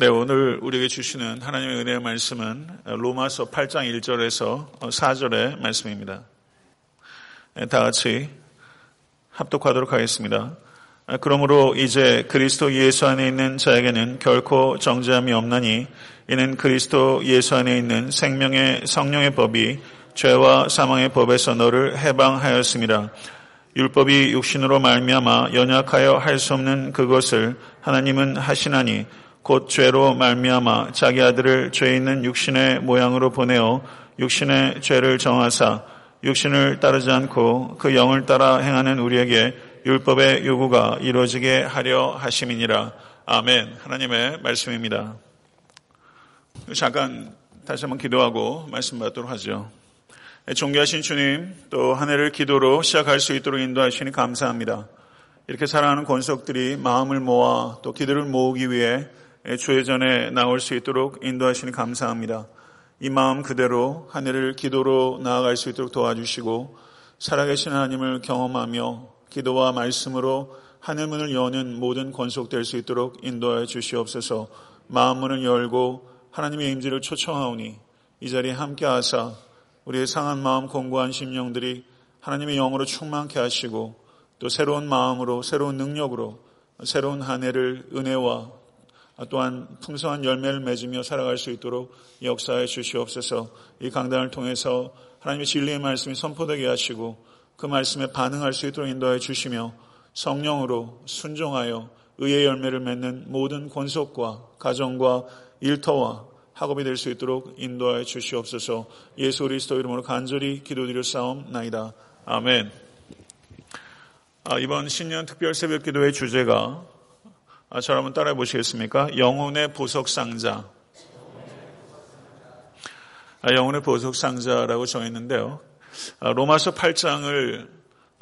네, 오늘 우리에게 주시는 하나님의 은혜의 말씀은 로마서 8장 1절에서 4절의 말씀입니다. 네, 다 같이 합독하도록 하겠습니다. 그러므로 이제 그리스도 예수 안에 있는 자에게는 결코 정죄함이 없나니 이는 그리스도 예수 안에 있는 생명의 성령의 법이 죄와 사망의 법에서 너를 해방하였습니다. 율법이 육신으로 말미암아 연약하여 할 수 없는 그것을 하나님은 하시나니 곧 죄로 말미암아 자기 아들을 죄 있는 육신의 모양으로 보내어 육신의 죄를 정하사 육신을 따르지 않고 그 영을 따라 행하는 우리에게 율법의 요구가 이루어지게 하려 하심이니라. 아멘. 하나님의 말씀입니다. 잠깐 다시 한번 기도하고 말씀 받도록 하죠. 존귀하신 주님, 또 한 해를 기도로 시작할 수 있도록 인도하시니 감사합니다. 이렇게 사랑하는 권속들이 마음을 모아 또 기도를 모으기 위해 주의 전에 나올 수 있도록 인도하시니 감사합니다. 이 마음 그대로 하늘을 기도로 나아갈 수 있도록 도와주시고 살아계신 하나님을 경험하며 기도와 말씀으로 하늘 문을 여는 모든 권속될 수 있도록 인도하여 주시옵소서 마음 문을 열고 하나님의 임지를 초청하오니 이 자리에 함께하사 우리의 상한 마음 공고한 심령들이 하나님의 영으로 충만케 하시고 또 새로운 마음으로 새로운 능력으로 새로운 한 해를 은혜와 또한 풍성한 열매를 맺으며 살아갈 수 있도록 역사해 주시옵소서 이 강단을 통해서 하나님의 진리의 말씀이 선포되게 하시고 그 말씀에 반응할 수 있도록 인도해 주시며 성령으로 순종하여 의의 열매를 맺는 모든 권속과 가정과 일터와 학업이 될 수 있도록 인도하여 주시옵소서 예수 그리스도 이름으로 간절히 기도드릴 싸움나이다. 아멘. 아, 이번 신년 특별 새벽 기도의 주제가 아, 저를 한번 따라해 보시겠습니까? 영혼의 보석 상자. 아, 영혼의 보석 상자라고 정했는데요. 아, 로마서 8장을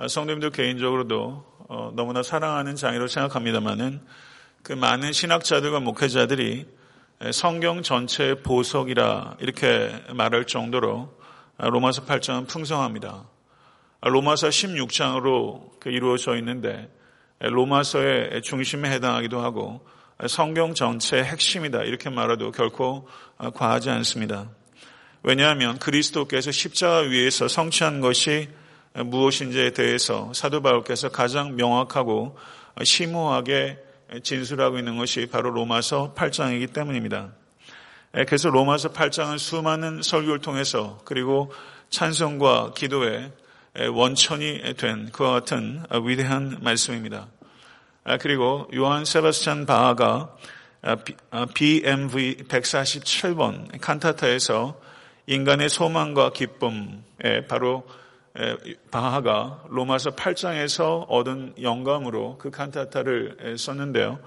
성도님들 개인적으로도 어, 너무나 사랑하는 장이라고 생각합니다만은 그 많은 신학자들과 목회자들이 성경 전체의 보석이라 이렇게 말할 정도로 로마서 8장은 풍성합니다. 로마서 16장으로 그 이루어져 있는데 로마서의 중심에 해당하기도 하고 성경 전체의 핵심이다 이렇게 말해도 결코 과하지 않습니다. 왜냐하면 그리스도께서 십자가 위에서 성취한 것이 무엇인지에 대해서 사도 바울께서 가장 명확하고 심오하게 진술하고 있는 것이 바로 로마서 8장이기 때문입니다. 그래서 로마서 8장은 수많은 설교를 통해서 그리고 찬성과 기도에 원천이 된 그와 같은 위대한 말씀입니다. 아, 그리고 요한 세바스찬 바하가 BMV 147번 칸타타에서 인간의 소망과 기쁨에 바로 바하가 로마서 8장에서 얻은 영감으로 그 칸타타를 썼는데요.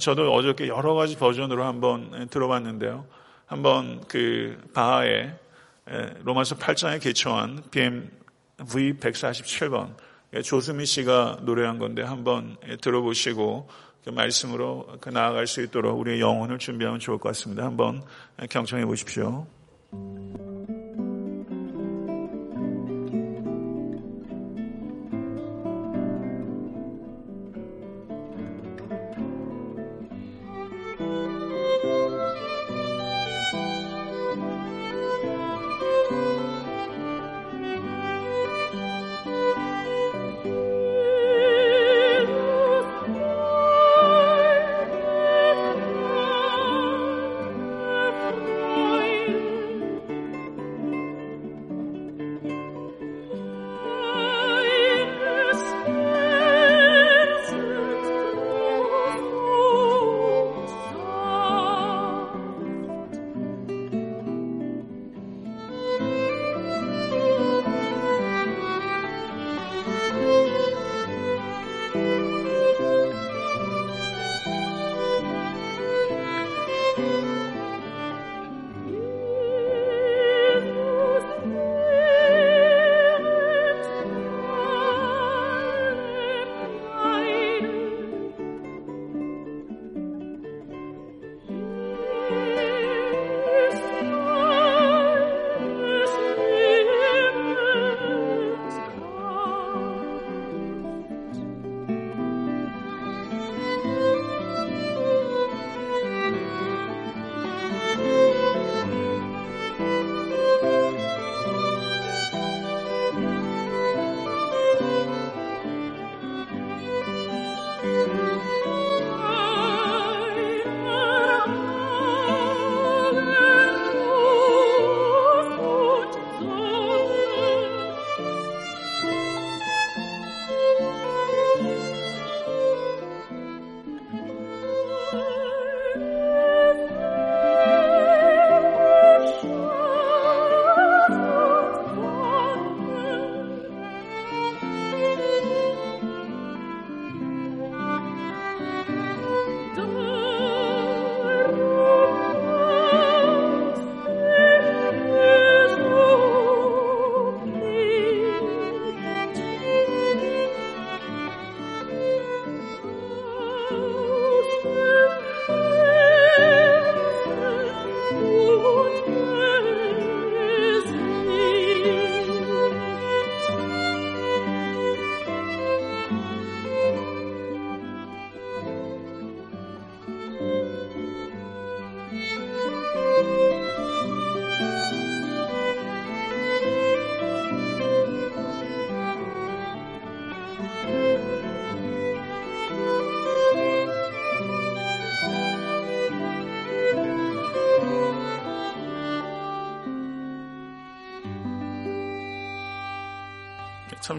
저도 어저께 여러 가지 버전으로 한번 들어봤는데요. 한번 그 바하의 로마서 8장에 개초한 BM V147번 조수미 씨가 노래한 건데 한번 들어보시고 그 말씀으로 그 나아갈 수 있도록 우리의 영혼을 준비하면 좋을 것 같습니다. 한번 경청해 보십시오.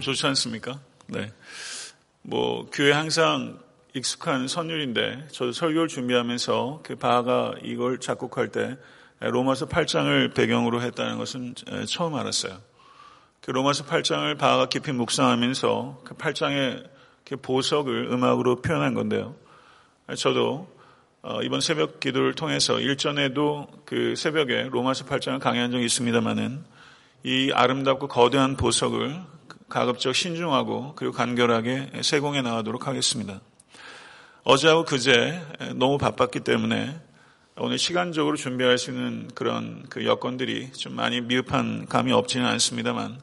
좋지 않습니까? 네. 뭐, 교회 항상 익숙한 선율인데, 저도 설교를 준비하면서 그 바하가 이걸 작곡할 때 로마서 8장을 배경으로 했다는 것은 처음 알았어요. 그 로마서 8장을 바하가 깊이 묵상하면서 그 8장의 그 보석을 음악으로 표현한 건데요. 저도 어, 이번 새벽 기도를 통해서 일전에도 그 새벽에 로마서 8장을 강의한 적이 있습니다만은 이 아름답고 거대한 보석을 가급적 신중하고 그리고 간결하게 세공해 나가도록 하겠습니다. 어제하고 그제 너무 바빴기 때문에 오늘 시간적으로 준비할 수 있는 그런 그 여건들이 좀 많이 미흡한 감이 없지는 않습니다만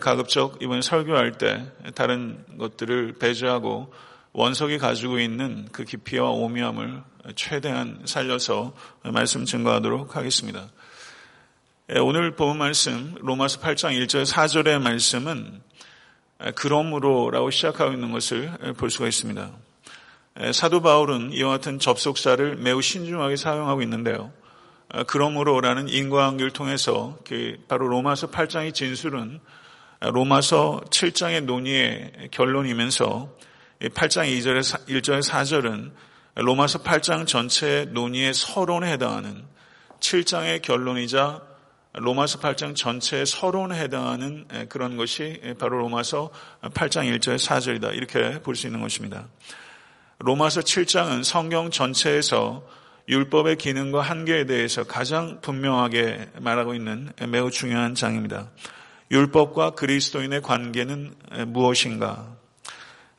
가급적 이번 설교할 때 다른 것들을 배제하고 원석이 가지고 있는 그 깊이와 오묘함을 최대한 살려서 말씀 증거하도록 하겠습니다. 예, 오늘 본 말씀 로마서 8장 1절 4절의 말씀은 그러므로라고 시작하고 있는 것을 볼 수가 있습니다. 사도 바울은 이와 같은 접속사를 매우 신중하게 사용하고 있는데요. 그러므로라는 인과관계를 통해서 그 바로 로마서 8장의 진술은 로마서 7장의 논의의 결론이면서 8장 2절에 1절 4절은 로마서 8장 전체의 논의의 서론에 해당하는 7장의 결론이자 로마서 8장 전체의 서론에 해당하는 그런 것이 바로 로마서 8장 1절 4절이다. 이렇게 볼 수 있는 것입니다. 로마서 7장은 성경 전체에서 율법의 기능과 한계에 대해서 가장 분명하게 말하고 있는 매우 중요한 장입니다. 율법과 그리스도인의 관계는 무엇인가?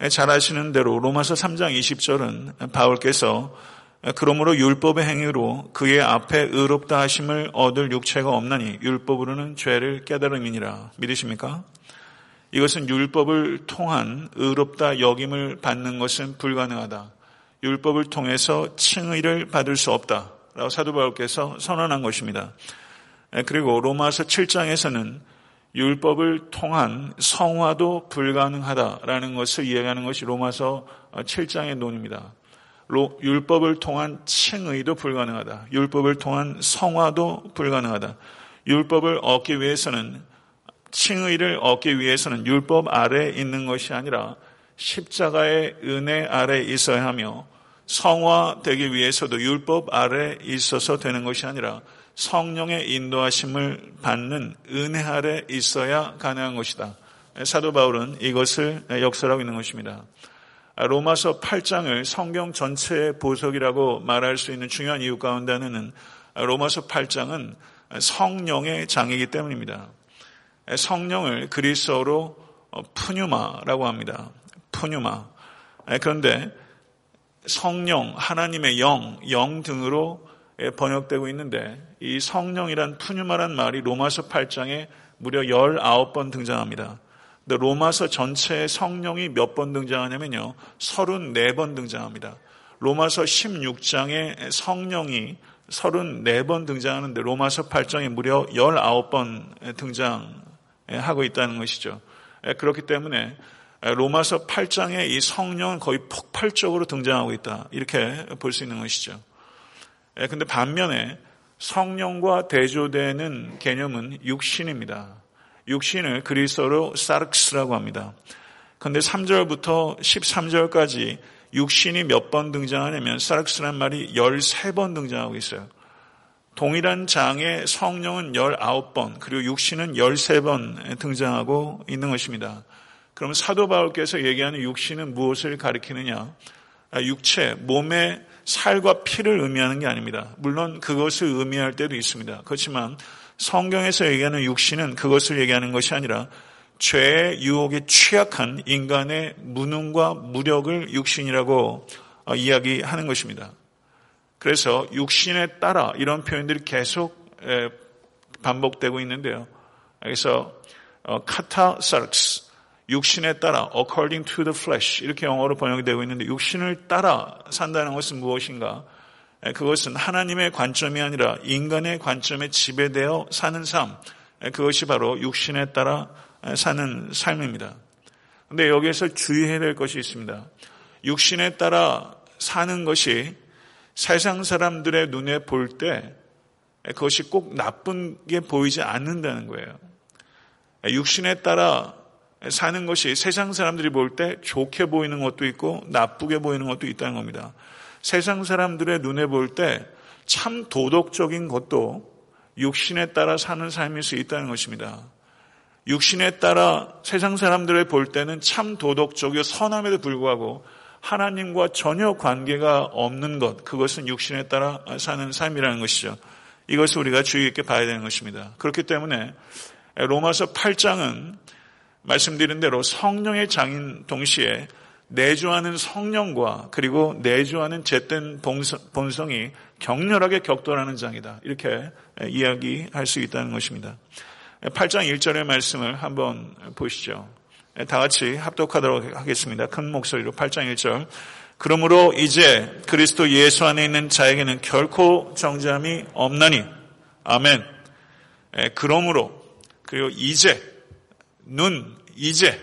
잘 아시는 대로 로마서 3장 20절은 바울께서 그러므로 율법의 행위로 그의 앞에 의롭다 하심을 얻을 육체가 없나니 율법으로는 죄를 깨달음이니라. 믿으십니까? 이것은 율법을 통한 의롭다 여김을 받는 것은 불가능하다. 율법을 통해서 칭의를 받을 수 없다. 라고 사도 바울께서 선언한 것입니다. 그리고 로마서 7장에서는 율법을 통한 성화도 불가능하다라는 것을 이해하는 것이 로마서 7장의 논입니다. 율법을 통한 칭의도 불가능하다. 율법을 통한 성화도 불가능하다. 율법을 얻기 위해서는 칭의를 얻기 위해서는 율법 아래에 있는 것이 아니라 십자가의 은혜 아래에 있어야 하며 성화되기 위해서도 율법 아래에 있어서 되는 것이 아니라 성령의 인도하심을 받는 은혜 아래 있어야 가능한 것이다. 사도 바울은 이것을 역설하고 있는 것입니다. 로마서 8장을 성경 전체의 보석이라고 말할 수 있는 중요한 이유 가운데 하나는 로마서 8장은 성령의 장이기 때문입니다. 성령을 그리스어로 푸뉴마라고 합니다. 푸뉴마. 그런데 성령, 하나님의 영, 영 등으로 번역되고 있는데 이 성령이란 푸뉴마란 말이 로마서 8장에 무려 19번 등장합니다. 근데 로마서 전체에 성령이 몇 번 등장하냐면요. 34번 등장합니다. 로마서 16장에 성령이 34번 등장하는데 로마서 8장에 무려 19번 등장하고 있다는 것이죠. 그렇기 때문에 로마서 8장에 이 성령은 거의 폭발적으로 등장하고 있다. 이렇게 볼 수 있는 것이죠. 근데 반면에 성령과 대조되는 개념은 육신입니다. 육신을 그리스어로 사르크스라고 합니다. 그런데 3절부터 13절까지 육신이 몇 번 등장하냐면 사르크스란 말이 13번 등장하고 있어요. 동일한 장에 성령은 19번, 그리고 육신은 13번 등장하고 있는 것입니다. 그럼 사도 바울께서 얘기하는 육신은 무엇을 가리키느냐? 아, 육체, 몸의 살과 피를 의미하는 게 아닙니다. 물론 그것을 의미할 때도 있습니다. 그렇지만 성경에서 얘기하는 육신은 그것을 얘기하는 것이 아니라 죄의 유혹에 취약한 인간의 무능과 무력을 육신이라고 어, 이야기하는 것입니다. 그래서 육신에 따라 이런 표현들이 계속 반복되고 있는데요. 그래서 카타사르스 육신에 따라 according to the flesh 이렇게 영어로 번역이 되고 있는데 육신을 따라 산다는 것은 무엇인가? 그것은 하나님의 관점이 아니라 인간의 관점에 지배되어 사는 삶. 그것이 바로 육신에 따라 사는 삶입니다. 근데 여기에서 주의해야 될 것이 있습니다. 육신에 따라 사는 것이 세상 사람들의 눈에 볼 때 그것이 꼭 나쁜 게 보이지 않는다는 거예요. 육신에 따라 사는 것이 세상 사람들이 볼 때 좋게 보이는 것도 있고 나쁘게 보이는 것도 있다는 겁니다. 세상 사람들의 눈에 볼 때 참 도덕적인 것도 육신에 따라 사는 삶일 수 있다는 것입니다. 육신에 따라 세상 사람들을 볼 때는 참 도덕적이고 선함에도 불구하고 하나님과 전혀 관계가 없는 것, 그것은 육신에 따라 사는 삶이라는 것이죠. 이것을 우리가 주의 깊게 봐야 되는 것입니다. 그렇기 때문에 로마서 8장은 말씀드린 대로 성령의 장인 동시에 내주하는 성령과 그리고 내주하는 잿된 본성 이 격렬하게 격돌하는 장이다. 이렇게 이야기할 수 있다는 것입니다. 8장 1절의 말씀을 한번 보시죠. 다 같이 합독하도록 하겠습니다. 큰 목소리로 8장 1절. 그러므로 이제 그리스도 예수 안에 있는 자에게는 결코 정죄함이 없나니. 아멘. 그러므로 그리고 이제 눈 이제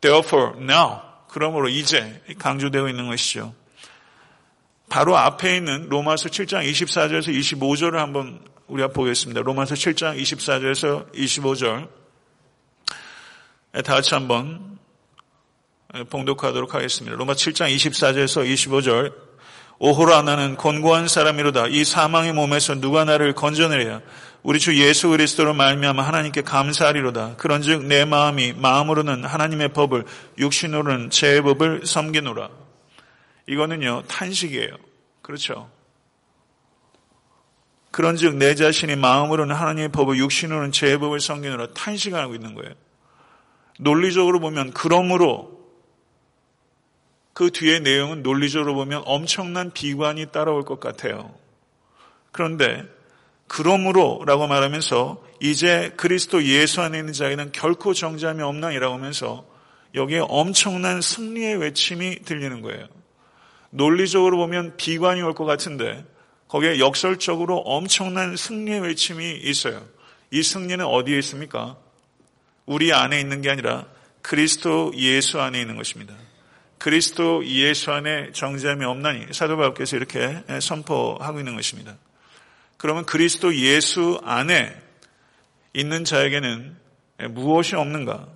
therefore now 그러므로 이제 강조되고 있는 것이죠. 바로 앞에 있는 로마서 7장 24절에서 25절을 한번 우리가 보겠습니다. 로마서 7장 24절에서 25절 다 같이 한번 봉독하도록 하겠습니다. 로마 7장 24절에서 25절 오호라 나는 권고한 사람이로다 이 사망의 몸에서 누가 나를 건져내랴 우리 주 예수 그리스도로 말미암아 하나님께 감사하리로다. 그런즉 내 마음이 마음으로는 하나님의 법을 육신으로는 제 법을 섬기노라. 이거는요 탄식이에요. 그렇죠? 그런즉 내 자신이 마음으로는 하나님의 법을 육신으로는 제 법을 섬기노라 탄식하고 있는 거예요. 논리적으로 보면 그러므로 그 뒤에 내용은 논리적으로 보면 엄청난 비관이 따라올 것 같아요. 그런데 그러므로라고 말하면서 이제 그리스도 예수 안에 있는 자에는 결코 정죄함이 없나이라고 하면서 여기에 엄청난 승리의 외침이 들리는 거예요. 논리적으로 보면 비관이 올 것 같은데 거기에 역설적으로 엄청난 승리의 외침이 있어요. 이 승리는 어디에 있습니까? 우리 안에 있는 게 아니라 그리스도 예수 안에 있는 것입니다. 그리스도 예수 안에 정죄함이 없나니 사도 바울께서 이렇게 선포하고 있는 것입니다. 그러면 그리스도 예수 안에 있는 자에게는 무엇이 없는가?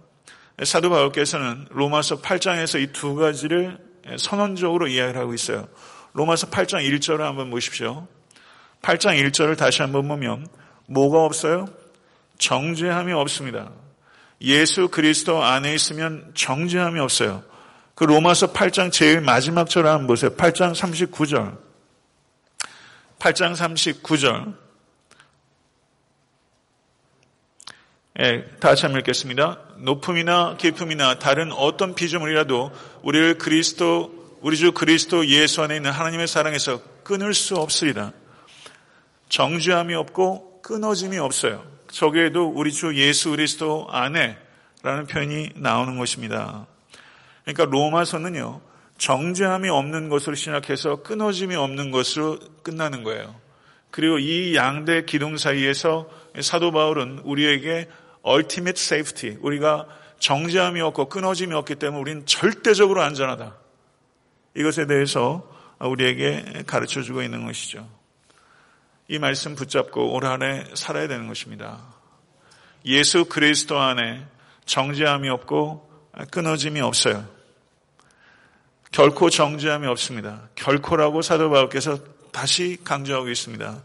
사도 바울께서는 로마서 8장에서 이 두 가지를 선언적으로 이야기를 하고 있어요. 로마서 8장 1절을 한번 보십시오. 8장 1절을 다시 한번 보면 뭐가 없어요? 정죄함이 없습니다. 예수 그리스도 안에 있으면 정죄함이 없어요. 그 로마서 8장 제일 마지막 절을 한번 보세요. 8장 39절. 8장 39절. 예, 다 같이 한번 읽겠습니다. 높음이나 깊음이나 다른 어떤 피조물이라도 우리를 그리스도, 우리 주 그리스도 예수 안에 있는 하나님의 사랑에서 끊을 수 없으리라. 정죄함이 없고 끊어짐이 없어요. 저기에도 우리 주 예수 그리스도 안에 라는 표현이 나오는 것입니다. 그러니까 로마서는요, 정죄함이 없는 것으로 시작해서 끊어짐이 없는 것으로 끝나는 거예요. 그리고 이 양대 기둥 사이에서 사도 바울은 우리에게 ultimate safety, 우리가 정죄함이 없고 끊어짐이 없기 때문에 우리는 절대적으로 안전하다. 이것에 대해서 우리에게 가르쳐 주고 있는 것이죠. 이 말씀 붙잡고 올 한해 살아야 되는 것입니다. 예수 그리스도 안에 정죄함이 없고 끊어짐이 없어요. 결코 정죄함이 없습니다. 결코라고 사도 바울께서 다시 강조하고 있습니다.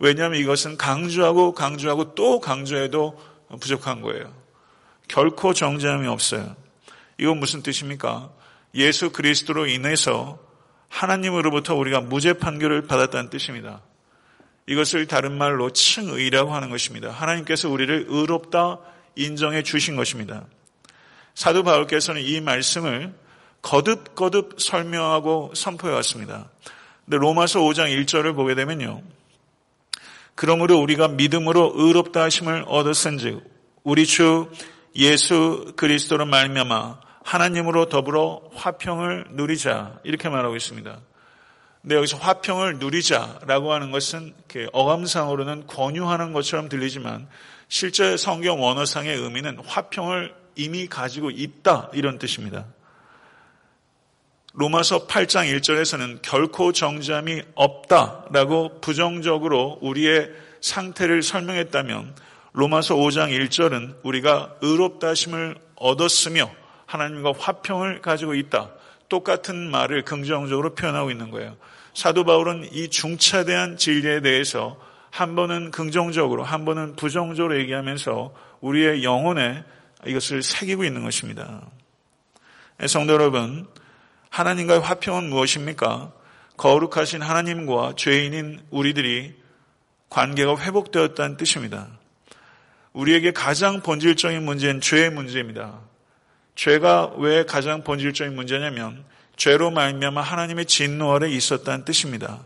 왜냐하면 이것은 강조하고 강조하고 또 강조해도 부족한 거예요. 결코 정죄함이 없어요. 이건 무슨 뜻입니까? 예수 그리스도로 인해서 하나님으로부터 우리가 무죄 판결을 받았다는 뜻입니다. 이것을 다른 말로 칭의라고 하는 것입니다. 하나님께서 우리를 의롭다 인정해 주신 것입니다. 사도 바울께서는 이 말씀을 거듭거듭 설명하고 선포해 왔습니다. 근데 로마서 5장 1절을 보게 되면요. 그러므로 우리가 믿음으로 의롭다 하심을 얻었은즉 우리 주 예수 그리스도로 말미암아 하나님으로 더불어 화평을 누리자 이렇게 말하고 있습니다. 근데 여기서 화평을 누리자라고 하는 것은 어감상으로는 권유하는 것처럼 들리지만 실제 성경 원어상의 의미는 화평을 이미 가지고 있다 이런 뜻입니다. 로마서 8장 1절에서는 결코 정죄함이 없다라고 부정적으로 우리의 상태를 설명했다면 로마서 5장 1절은 우리가 의롭다 하심을 얻었으며 하나님과 화평을 가지고 있다. 똑같은 말을 긍정적으로 표현하고 있는 거예요. 사도 바울은 이 중차대한 진리에 대해서 한 번은 긍정적으로, 한 번은 부정적으로 얘기하면서 우리의 영혼에 이것을 새기고 있는 것입니다. 성도 여러분, 하나님과의 화평은 무엇입니까? 거룩하신 하나님과 죄인인 우리들이 관계가 회복되었다는 뜻입니다. 우리에게 가장 본질적인 문제는 죄의 문제입니다. 죄가 왜 가장 본질적인 문제냐면 죄로 말미암아 하나님의 진노 아래 있었다는 뜻입니다.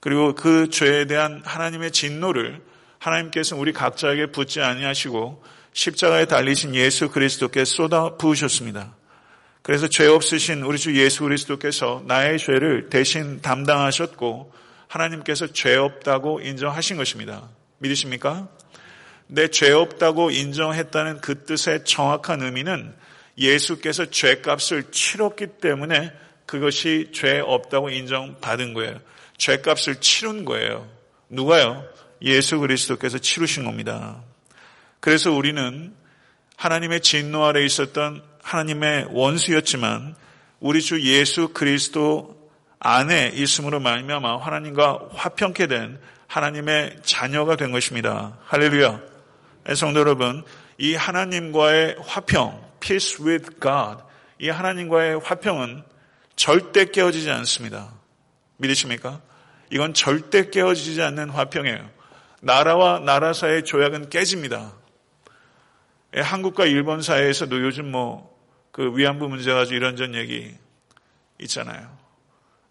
그리고 그 죄에 대한 하나님의 진노를 하나님께서 우리 각자에게 붙지 아니하시고 십자가에 달리신 예수 그리스도께 쏟아 부으셨습니다. 그래서 죄 없으신 우리 주 예수 그리스도께서 나의 죄를 대신 담당하셨고 하나님께서 죄 없다고 인정하신 것입니다. 믿으십니까? 내 죄 없다고 인정했다는 그 뜻의 정확한 의미는 예수께서 죄값을 치렀기 때문에 그것이 죄 없다고 인정받은 거예요. 죄값을 치른 거예요. 누가요? 예수 그리스도께서 치르신 겁니다. 그래서 우리는 하나님의 진노 아래 있었던 하나님의 원수였지만 우리 주 예수 그리스도 안에 있음으로 말미암아 하나님과 화평케 된 하나님의 자녀가 된 것입니다. 할렐루야. 성도 여러분, 이 하나님과의 화평, peace with God, 이 하나님과의 화평은 절대 깨어지지 않습니다. 믿으십니까? 이건 절대 깨어지지 않는 화평이에요. 나라와 나라 사이의 조약은 깨집니다. 예, 한국과 일본 사이에서도 요즘 뭐 그 위안부 문제 가지고 이런저런 얘기 있잖아요.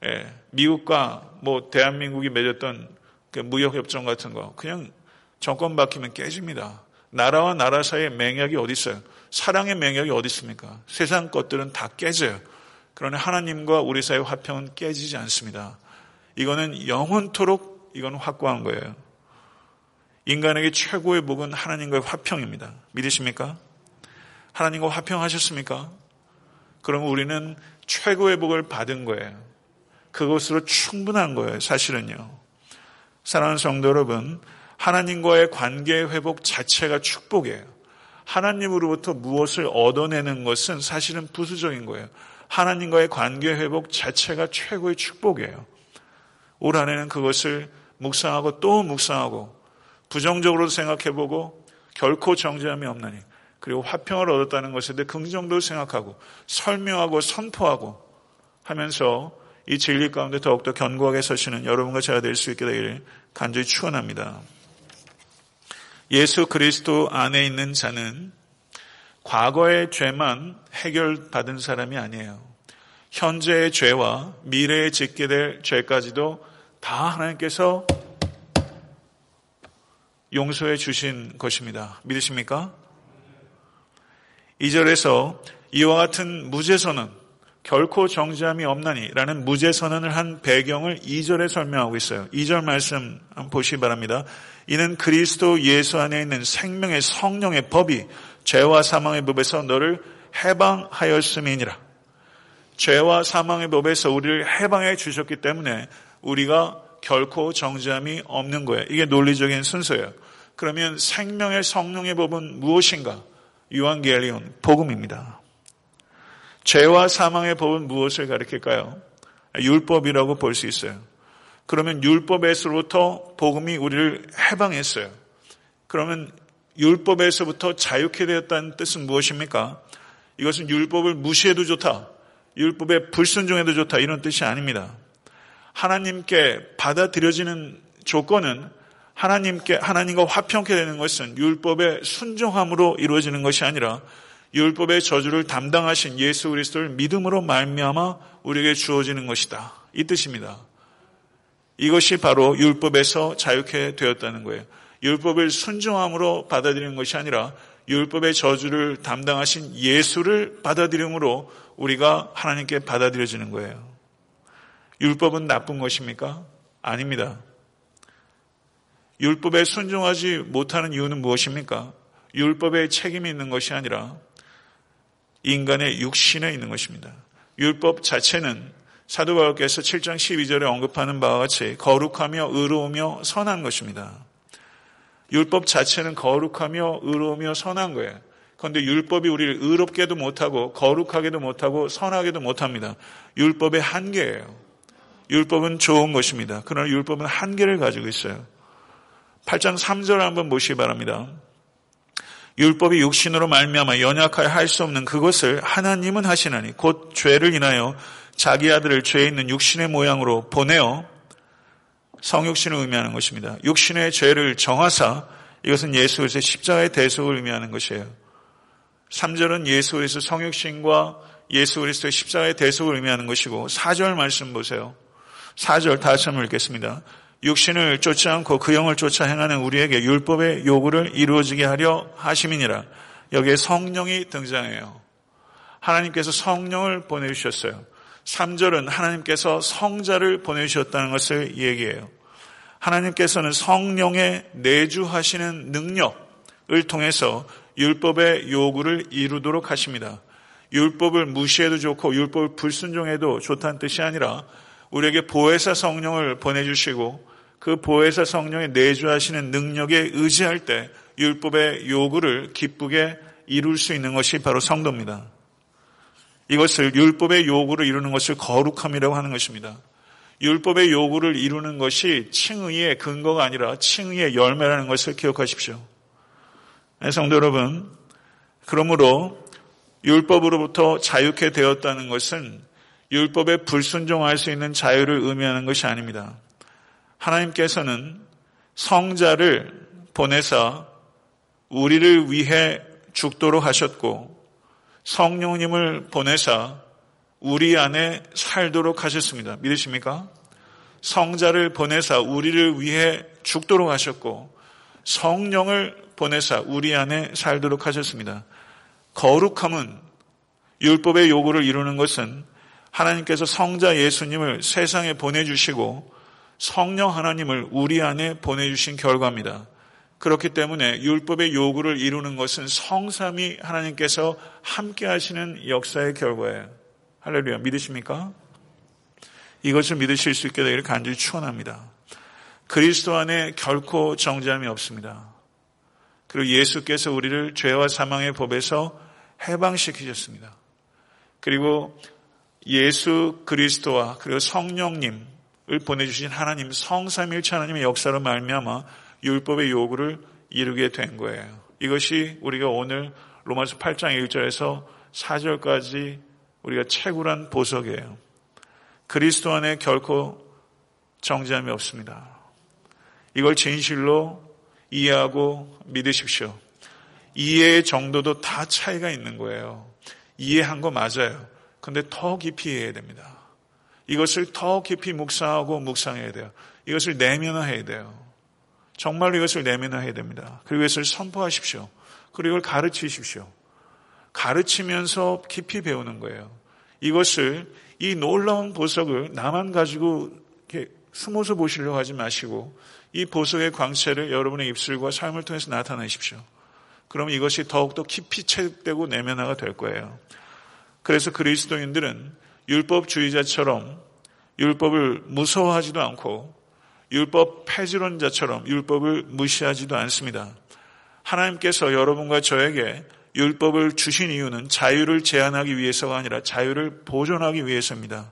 예, 미국과 뭐 대한민국이 맺었던 그 무역 협정 같은 거 그냥 정권 바뀌면 깨집니다. 나라와 나라 사이의 맹약이 어디 있어요? 사랑의 맹약이 어디 있습니까? 세상 것들은 다 깨져요. 그러나 하나님과 우리 사이의 화평은 깨지지 않습니다. 이거는 영원토록 이건 확고한 거예요. 인간에게 최고의 복은 하나님과의 화평입니다. 믿으십니까? 하나님과 화평하셨습니까? 그러면 우리는 최고의 복을 받은 거예요. 그것으로 충분한 거예요. 사실은요. 사랑하는 성도 여러분, 하나님과의 관계 회복 자체가 축복이에요. 하나님으로부터 무엇을 얻어내는 것은 사실은 부수적인 거예요. 하나님과의 관계 회복 자체가 최고의 축복이에요. 올 한해는 그것을 묵상하고 또 묵상하고 부정적으로 생각해보고 결코 정죄함이 없나니 그리고 화평을 얻었다는 것에 대해 긍정적으로 생각하고 설명하고 선포하고 하면서 이 진리 가운데 더욱더 견고하게 서시는 여러분과 제가 될 수 있게 되기를 간절히 축원합니다. 예수 그리스도 안에 있는 자는 과거의 죄만 해결받은 사람이 아니에요. 현재의 죄와 미래에 짓게 될 죄까지도 다 하나님께서 용서해 주신 것입니다. 믿으십니까? 2절에서 이와 같은 무죄선언, 결코 정죄함이 없나니 라는 무죄선언을 한 배경을 2절에 설명하고 있어요. 2절 말씀 보시기 바랍니다. 이는 그리스도 예수 안에 있는 생명의 성령의 법이 죄와 사망의 법에서 너를 해방하였음이니라. 죄와 사망의 법에서 우리를 해방해 주셨기 때문에 우리가 결코 정죄함이 없는 거예요. 이게 논리적인 순서예요. 그러면 생명의 성령의 법은 무엇인가? 유한계리온 복음입니다. 죄와 사망의 법은 무엇을 가리킬까요? 율법이라고 볼 수 있어요. 그러면 율법에서부터 복음이 우리를 해방했어요. 그러면 율법에서부터 자유케 되었다는 뜻은 무엇입니까? 이것은 율법을 무시해도 좋다. 율법에 불순종해도 좋다. 이런 뜻이 아닙니다. 하나님께 받아들여지는 조건은 하나님께 하나님과 화평케 되는 것은 율법의 순종함으로 이루어지는 것이 아니라 율법의 저주를 담당하신 예수 그리스도를 믿음으로 말미암아 우리에게 주어지는 것이다. 이 뜻입니다. 이것이 바로 율법에서 자유케 되었다는 거예요. 율법을 순종함으로 받아들이는 것이 아니라 율법의 저주를 담당하신 예수를 받아들임으로 우리가 하나님께 받아들여지는 거예요. 율법은 나쁜 것입니까? 아닙니다. 율법에 순종하지 못하는 이유는 무엇입니까? 율법에 책임이 있는 것이 아니라 인간의 육신에 있는 것입니다. 율법 자체는 사도 바울께서 7장 12절에 언급하는 바와 같이 거룩하며 의로우며 선한 것입니다. 율법 자체는 거룩하며 의로우며 선한 거예요. 그런데 율법이 우리를 의롭게도 못하고 거룩하게도 못하고 선하게도 못합니다. 율법의 한계예요. 율법은 좋은 것입니다. 그러나 율법은 한계를 가지고 있어요. 8장 3절 한번 보시기 바랍니다. 율법이 육신으로 말미암아 연약하여 할 수 없는 그것을 하나님은 하시나니 곧 죄를 인하여 자기 아들을 죄 있는 육신의 모양으로 보내어 성육신을 의미하는 것입니다. 육신의 죄를 정하사 이것은 예수 그리스도의 십자가의 대속을 의미하는 것이에요. 3절은 예수 그리스도 성육신과 예수 그리스도의 십자가의 대속을 의미하는 것이고 4절 말씀 보세요. 4절 다시 한번 읽겠습니다. 육신을 쫓지 않고 그 영을 쫓아 행하는 우리에게 율법의 요구를 이루어지게 하려 하심이니라. 여기에 성령이 등장해요. 하나님께서 성령을 보내주셨어요. 3절은 하나님께서 성자를 보내주셨다는 것을 얘기해요. 하나님께서는 성령의 내주하시는 능력을 통해서 율법의 요구를 이루도록 하십니다. 율법을 무시해도 좋고 율법을 불순종해도 좋다는 뜻이 아니라 우리에게 보혜사 성령을 보내주시고 그 보혜사 성령의 내주하시는 능력에 의지할 때 율법의 요구를 기쁘게 이룰 수 있는 것이 바로 성도입니다. 이것을 율법의 요구를 이루는 것을 거룩함이라고 하는 것입니다. 율법의 요구를 이루는 것이 칭의의 근거가 아니라 칭의의 열매라는 것을 기억하십시오. 네, 성도 여러분, 그러므로 율법으로부터 자유케 되었다는 것은 율법에 불순종할 수 있는 자유를 의미하는 것이 아닙니다. 하나님께서는 성자를 보내서 우리를 위해 죽도록 하셨고 성령님을 보내서 우리 안에 살도록 하셨습니다. 믿으십니까? 성자를 보내사 우리를 위해 죽도록 하셨고 성령을 보내사 우리 안에 살도록 하셨습니다. 거룩함은 율법의 요구를 이루는 것은 하나님께서 성자 예수님을 세상에 보내주시고 성령 하나님을 우리 안에 보내주신 결과입니다. 그렇기 때문에 율법의 요구를 이루는 것은 성삼이 하나님께서 함께 하시는 역사의 결과예요. 할렐루야. 믿으십니까? 이것을 믿으실 수 있게 되기를 간절히 축원합니다. 그리스도 안에 결코 정죄함이 없습니다. 그리고 예수께서 우리를 죄와 사망의 법에서 해방시키셨습니다. 그리고 예수 그리스도와 그리고 성령님 을 보내주신 하나님 성삼일체 하나님의 역사로 말미암아 율법의 요구를 이루게 된 거예요. 이것이 우리가 오늘 로마서 8장 1절에서 4절까지 우리가 채굴한 보석이에요. 그리스도 안에 결코 정죄함이 없습니다. 이걸 진실로 이해하고 믿으십시오. 이해의 정도도 다 차이가 있는 거예요. 이해한 거 맞아요. 근데 더 깊이 이해해야 됩니다. 이것을 더 깊이 묵상하고 묵상해야 돼요. 이것을 내면화해야 돼요. 정말로 이것을 내면화해야 됩니다. 그리고 이것을 선포하십시오. 그리고 이걸 가르치십시오. 가르치면서 깊이 배우는 거예요. 이것을 이 놀라운 보석을 나만 가지고 이렇게 숨어서 보시려고 하지 마시고 이 보석의 광채를 여러분의 입술과 삶을 통해서 나타내십시오. 그럼 이것이 더욱더 깊이 체득되고 내면화가 될 거예요. 그래서 그리스도인들은 율법주의자처럼 율법을 무서워하지도 않고 율법 폐지론자처럼 율법을 무시하지도 않습니다. 하나님께서 여러분과 저에게 율법을 주신 이유는 자유를 제한하기 위해서가 아니라 자유를 보존하기 위해서입니다.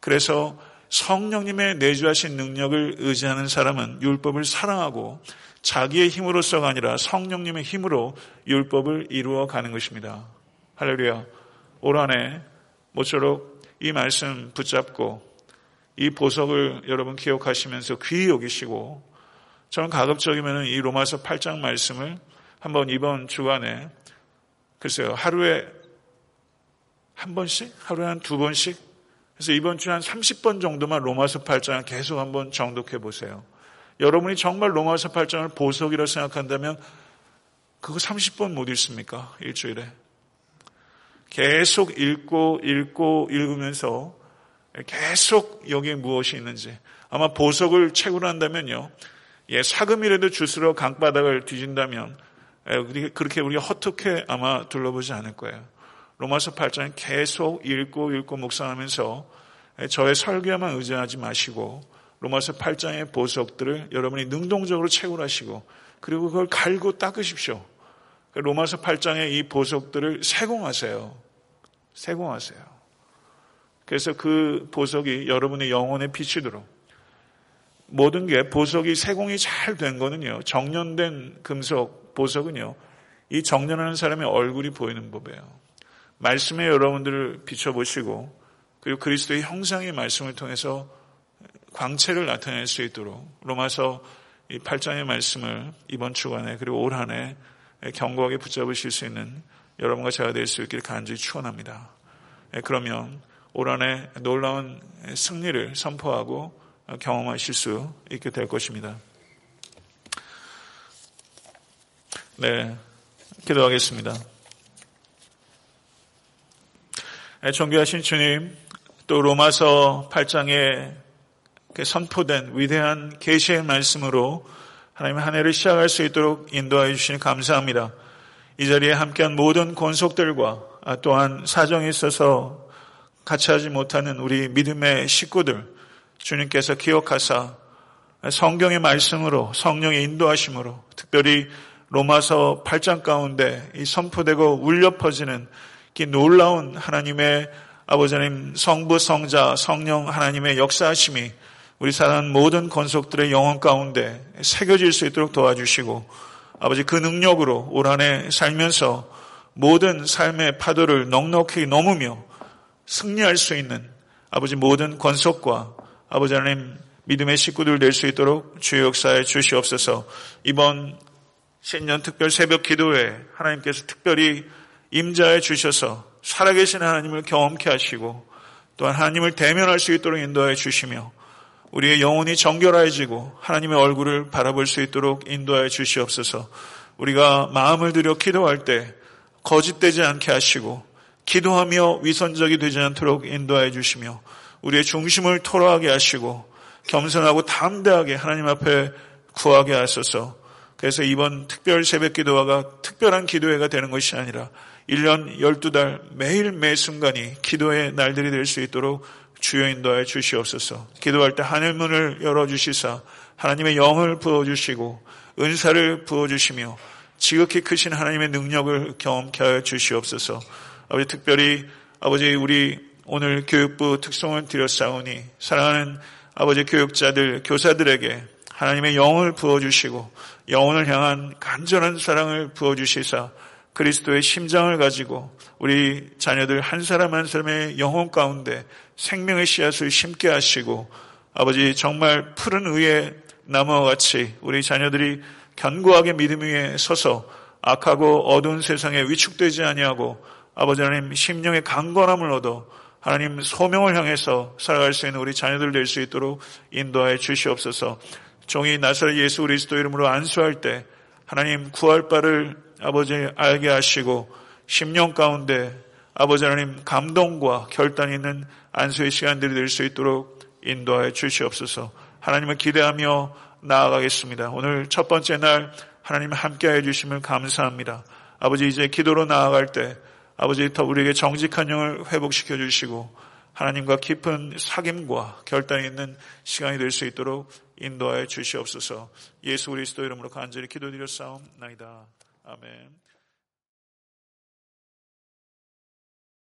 그래서 성령님의 내주하신 능력을 의지하는 사람은 율법을 사랑하고 자기의 힘으로서가 아니라 성령님의 힘으로 율법을 이루어 가는 것입니다. 할렐루야. 올 한해 모쪼록 이 말씀 붙잡고 이 보석을 여러분 기억하시면서 귀히 여기시고 저는 가급적이면 이 로마서 8장 말씀을 한번 이번 주간에 글쎄요 하루에 한 번씩 하루에 한 두 번씩 그래서 이번 주에 한 30번 정도만 로마서 8장을 계속 한번 정독해 보세요. 여러분이 정말 로마서 8장을 보석이라고 생각한다면 그거 30번 못 읽습니까? 일주일에. 계속 읽고 읽고 읽으면서 계속 여기에 무엇이 있는지 아마 보석을 채굴 한다면요. 예, 사금이라도 주스러 강바닥을 뒤진다면 예, 그렇게 우리가 허투케 아마 둘러보지 않을 거예요. 로마서 8장은 계속 읽고 읽고 묵상하면서 예, 저의 설교에만 의지하지 마시고 로마서 8장의 보석들을 여러분이 능동적으로 채굴하시고 그리고 그걸 갈고 닦으십시오. 로마서 8장의 이 보석들을 세공하세요. 세공하세요. 그래서 그 보석이 여러분의 영혼에 비치도록 모든 게 보석이 세공이 잘 된 거는요. 정년된 금속 보석은요. 이 정년하는 사람의 얼굴이 보이는 법이에요. 말씀에 여러분들을 비춰보시고 그리고 그리스도의 형상의 말씀을 통해서 광채를 나타낼 수 있도록 로마서 이 8장의 말씀을 이번 주간에 그리고 올 한해 견고하게 붙잡으실 수 있는 여러분과 제가 될 수 있기를 간절히 축원합니다. 예, 그러면 올 한해 놀라운 승리를 선포하고 경험하실 수 있게 될 것입니다. 네, 기도하겠습니다. 예, 존귀하신 주님, 또 로마서 8장에 선포된 위대한 계시의 말씀으로 하나님 한 해를 시작할 수 있도록 인도하여 주시니 감사합니다. 이 자리에 함께한 모든 권속들과 또한 사정에 있어서 같이 하지 못하는 우리 믿음의 식구들 주님께서 기억하사 성경의 말씀으로 성령의 인도하심으로 특별히 로마서 8장 가운데 이 선포되고 울려 퍼지는 이 놀라운 하나님의 아버지 님 성부 성자 성령 하나님의 역사하심이 우리 사는 모든 권속들의 영혼 가운데 새겨질 수 있도록 도와주시고 아버지 그 능력으로 올 한 해 살면서 모든 삶의 파도를 넉넉히 넘으며 승리할 수 있는 아버지 모든 권속과 아버지 하나님 믿음의 식구들 될 수 있도록 주의 역사에 주시옵소서. 이번 신년 특별 새벽 기도회 하나님께서 특별히 임자해 주셔서 살아계신 하나님을 경험케 하시고 또한 하나님을 대면할 수 있도록 인도해 주시며 우리의 영혼이 정결해지고 하나님의 얼굴을 바라볼 수 있도록 인도하여 주시옵소서. 우리가 마음을 들여 기도할 때 거짓되지 않게 하시고 기도하며 위선적이 되지 않도록 인도하여 주시며 우리의 중심을 토로하게 하시고 겸손하고 담대하게 하나님 앞에 구하게 하소서. 그래서 이번 특별 새벽 기도화가 특별한 기도회가 되는 것이 아니라 1년 12달 매일 매 순간이 기도의 날들이 될 수 있도록 주여 인도하여 주시옵소서. 기도할 때 하늘 문을 열어주시사 하나님의 영을 부어주시고 은사를 부어주시며 지극히 크신 하나님의 능력을 경험케 하여 주시옵소서. 아버지 특별히 아버지 우리 오늘 교육부 특송을 드렸사오니 사랑하는 아버지 교육자들 교사들에게 하나님의 영을 부어주시고 영혼을 향한 간절한 사랑을 부어주시사 그리스도의 심장을 가지고 우리 자녀들 한 사람 한 사람의 영혼 가운데 생명의 씨앗을 심게 하시고 아버지 정말 푸른 의의 나무와 같이 우리 자녀들이 견고하게 믿음 위에 서서 악하고 어두운 세상에 위축되지 아니하고 아버지 하나님 심령의 강건함을 얻어 하나님 소명을 향해서 살아갈 수 있는 우리 자녀들 될 수 있도록 인도하여 주시옵소서. 종이 나사렛 예수 그리스도 이름으로 안수할 때 하나님 구할 바를 아버지 알게 하시고 심령 가운데 아버지 하나님 감동과 결단이 있는 안수의 시간들이 될 수 있도록 인도하여 주시옵소서. 하나님을 기대하며 나아가겠습니다. 오늘 첫 번째 날 하나님 함께해 주심을 감사합니다. 아버지 이제 기도로 나아갈 때 아버지 더 우리에게 정직한 영을 회복시켜 주시고 하나님과 깊은 사귐과 결단이 있는 시간이 될 수 있도록 인도하여 주시옵소서. 예수 그리스도 이름으로 간절히 기도드렸사옵나이다. 아멘.